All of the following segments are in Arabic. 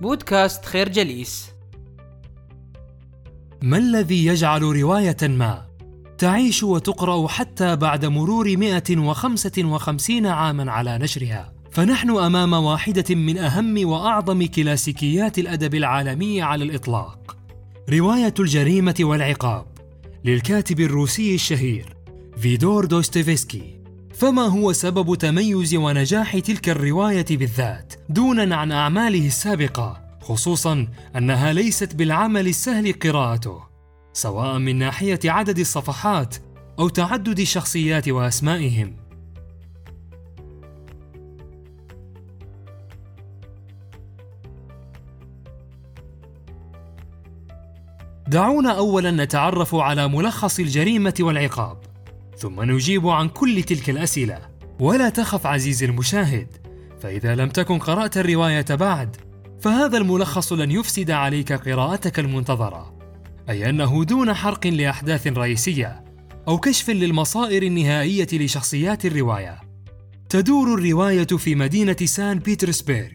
بودكاست خير جليس. ما الذي يجعل رواية ما تعيش وتقرأ حتى بعد مرور 155 عاما على نشرها؟ فنحن أمام واحدة من أهم وأعظم كلاسيكيات الأدب العالمي على الإطلاق. رواية الجريمة والعقاب للكاتب الروسي الشهير فيدور دوستويفسكي فما هو سبب تميز ونجاح تلك الرواية بالذات دونا عن أعماله السابقة خصوصا أنها ليست بالعمل السهل قراءته سواء من ناحية عدد الصفحات أو تعدد الشخصيات وأسمائهم. دعونا اولا نتعرف على ملخص الجريمة والعقاب. ثم نجيب عن كل تلك الأسئلة. ولا تخف عزيزي المشاهد فإذا لم تكن قرأت الرواية بعد فهذا الملخص لن يفسد عليك قراءتك المنتظرة. أي أنه دون حرق لأحداث رئيسية أو كشف للمصائر النهائية لشخصيات الرواية. تدور الرواية في مدينة سان بيترسبرغ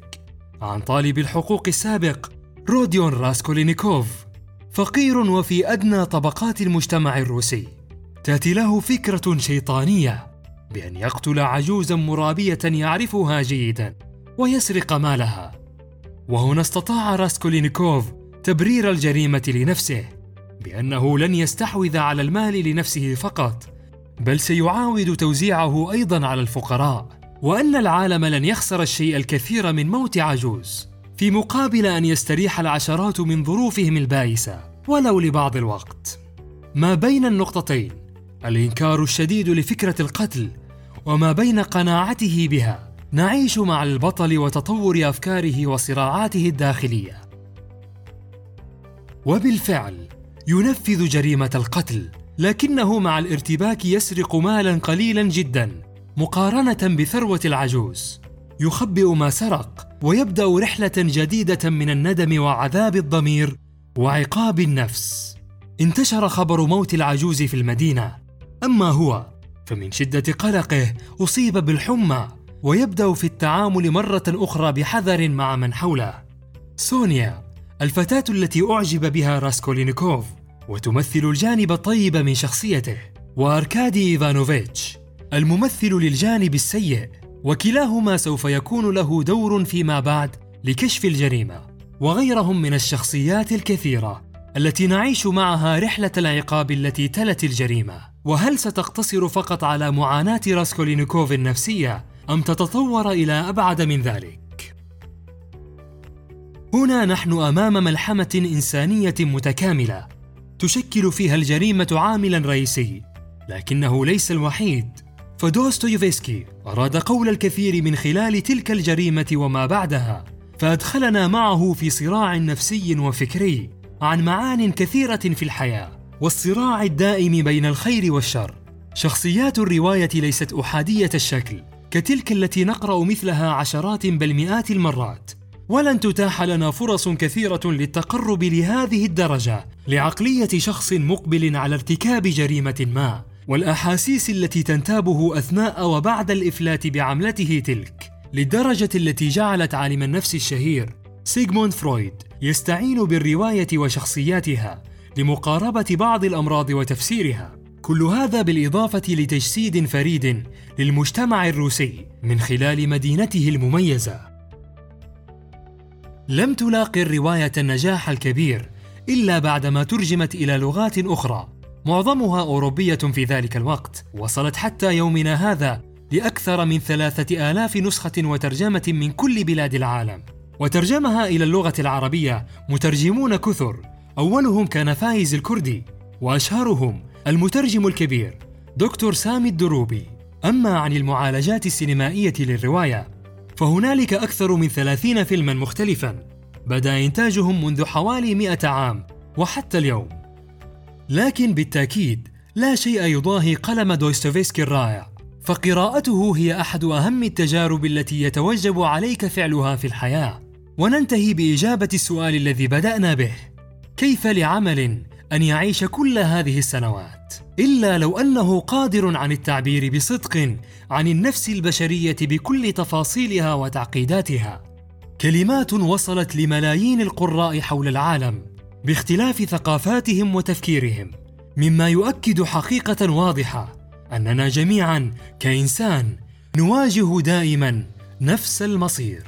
عن طالب الحقوق السابق روديون راسكولينيكوف فقير وفي أدنى طبقات المجتمع الروسي. تأتي له فكرة شيطانية بأن يقتل عجوزا مرابية يعرفها جيدا ويسرق مالها. وهنا استطاع راسكولينيكوف تبرير الجريمة لنفسه بأنه لن يستحوذ على المال لنفسه فقط بل سيعاود توزيعه أيضا على الفقراء وأن العالم لن يخسر الشيء الكثير من موت عجوز في مقابل أن يستريح العشرات من ظروفهم البائسة ولو لبعض الوقت. ما بين النقطتين؟ الإنكار الشديد لفكرة القتل وما بين قناعته بها. نعيش مع البطل وتطور أفكاره وصراعاته الداخلية. وبالفعل ينفذ جريمة القتل لكنه مع الارتباك يسرق مالا قليلا جدا مقارنة بثروة العجوز. يخبئ ما سرق ويبدأ رحلة جديدة من الندم وعذاب الضمير وعقاب النفس. انتشر خبر موت العجوز في المدينة. أما هو فمن شدة قلقه أصيب بالحمى ويبدأ في التعامل مرة أخرى بحذر مع من حوله. سونيا الفتاة التي أعجب بها راسكولينيكوف وتمثل الجانب الطيب من شخصيته. وأركادي إيفانوفيتش الممثل للجانب السيء وكلاهما سوف يكون له دور فيما بعد لكشف الجريمة. وغيرهم من الشخصيات الكثيرة التي نعيش معها رحلة العقاب التي تلت الجريمة. وهل ستقتصر فقط على معاناة راسكولينيكوف النفسية أم تتطور إلى أبعد من ذلك؟ هنا نحن أمام ملحمة إنسانية متكاملة تشكل فيها الجريمة عاملا رئيسي لكنه ليس الوحيد. فدوستويفسكي أراد قول الكثير من خلال تلك الجريمة وما بعدها فأدخلنا معه في صراع نفسي وفكري عن معان كثيرة في الحياة. والصراع الدائم بين الخير والشر. شخصيات الرواية ليست أحادية الشكل كتلك التي نقرأ مثلها عشرات بل مئات المرات. ولن تتاح لنا فرص كثيرة للتقرب لهذه الدرجة لعقلية شخص مقبل على ارتكاب جريمة ما والأحاسيس التي تنتابه أثناء وبعد الإفلات بعملته تلك. للدرجة التي جعلت عالم النفس الشهير سيغموند فرويد يستعين بالرواية وشخصياتها. لمقاربة بعض الأمراض وتفسيرها. كل هذا بالإضافة لتجسيد فريد للمجتمع الروسي من خلال مدينته المميزة. لم تلاقي الرواية النجاح الكبير إلا بعدما ترجمت إلى لغات أخرى. معظمها أوروبية في ذلك الوقت. وصلت حتى يومنا هذا لأكثر من ثلاثة آلاف نسخة وترجمة من كل بلاد العالم. وترجمها إلى اللغة العربية مترجمون كثر. أولهم كان فايز الكردي وأشهرهم المترجم الكبير دكتور سامي الدروبي. أما عن المعالجات السينمائية للرواية فهنالك أكثر من ثلاثين فيلما مختلفا بدأ إنتاجهم منذ حوالي مئة عام وحتى اليوم. لكن بالتأكيد لا شيء يضاهي قلم دوستويفسكي الرائع فقراءته هي أحد أهم التجارب التي يتوجب عليك فعلها في الحياة. وننتهي بإجابة السؤال الذي بدأنا به. كيف لعمل أن يعيش كل هذه السنوات؟ إلا لو أنه قادر عن التعبير بصدق عن النفس البشرية بكل تفاصيلها وتعقيداتها. كلمات وصلت لملايين القراء حول العالم باختلاف ثقافاتهم وتفكيرهم مما يؤكد حقيقة واضحة أننا جميعا كإنسان نواجه دائما نفس المصير.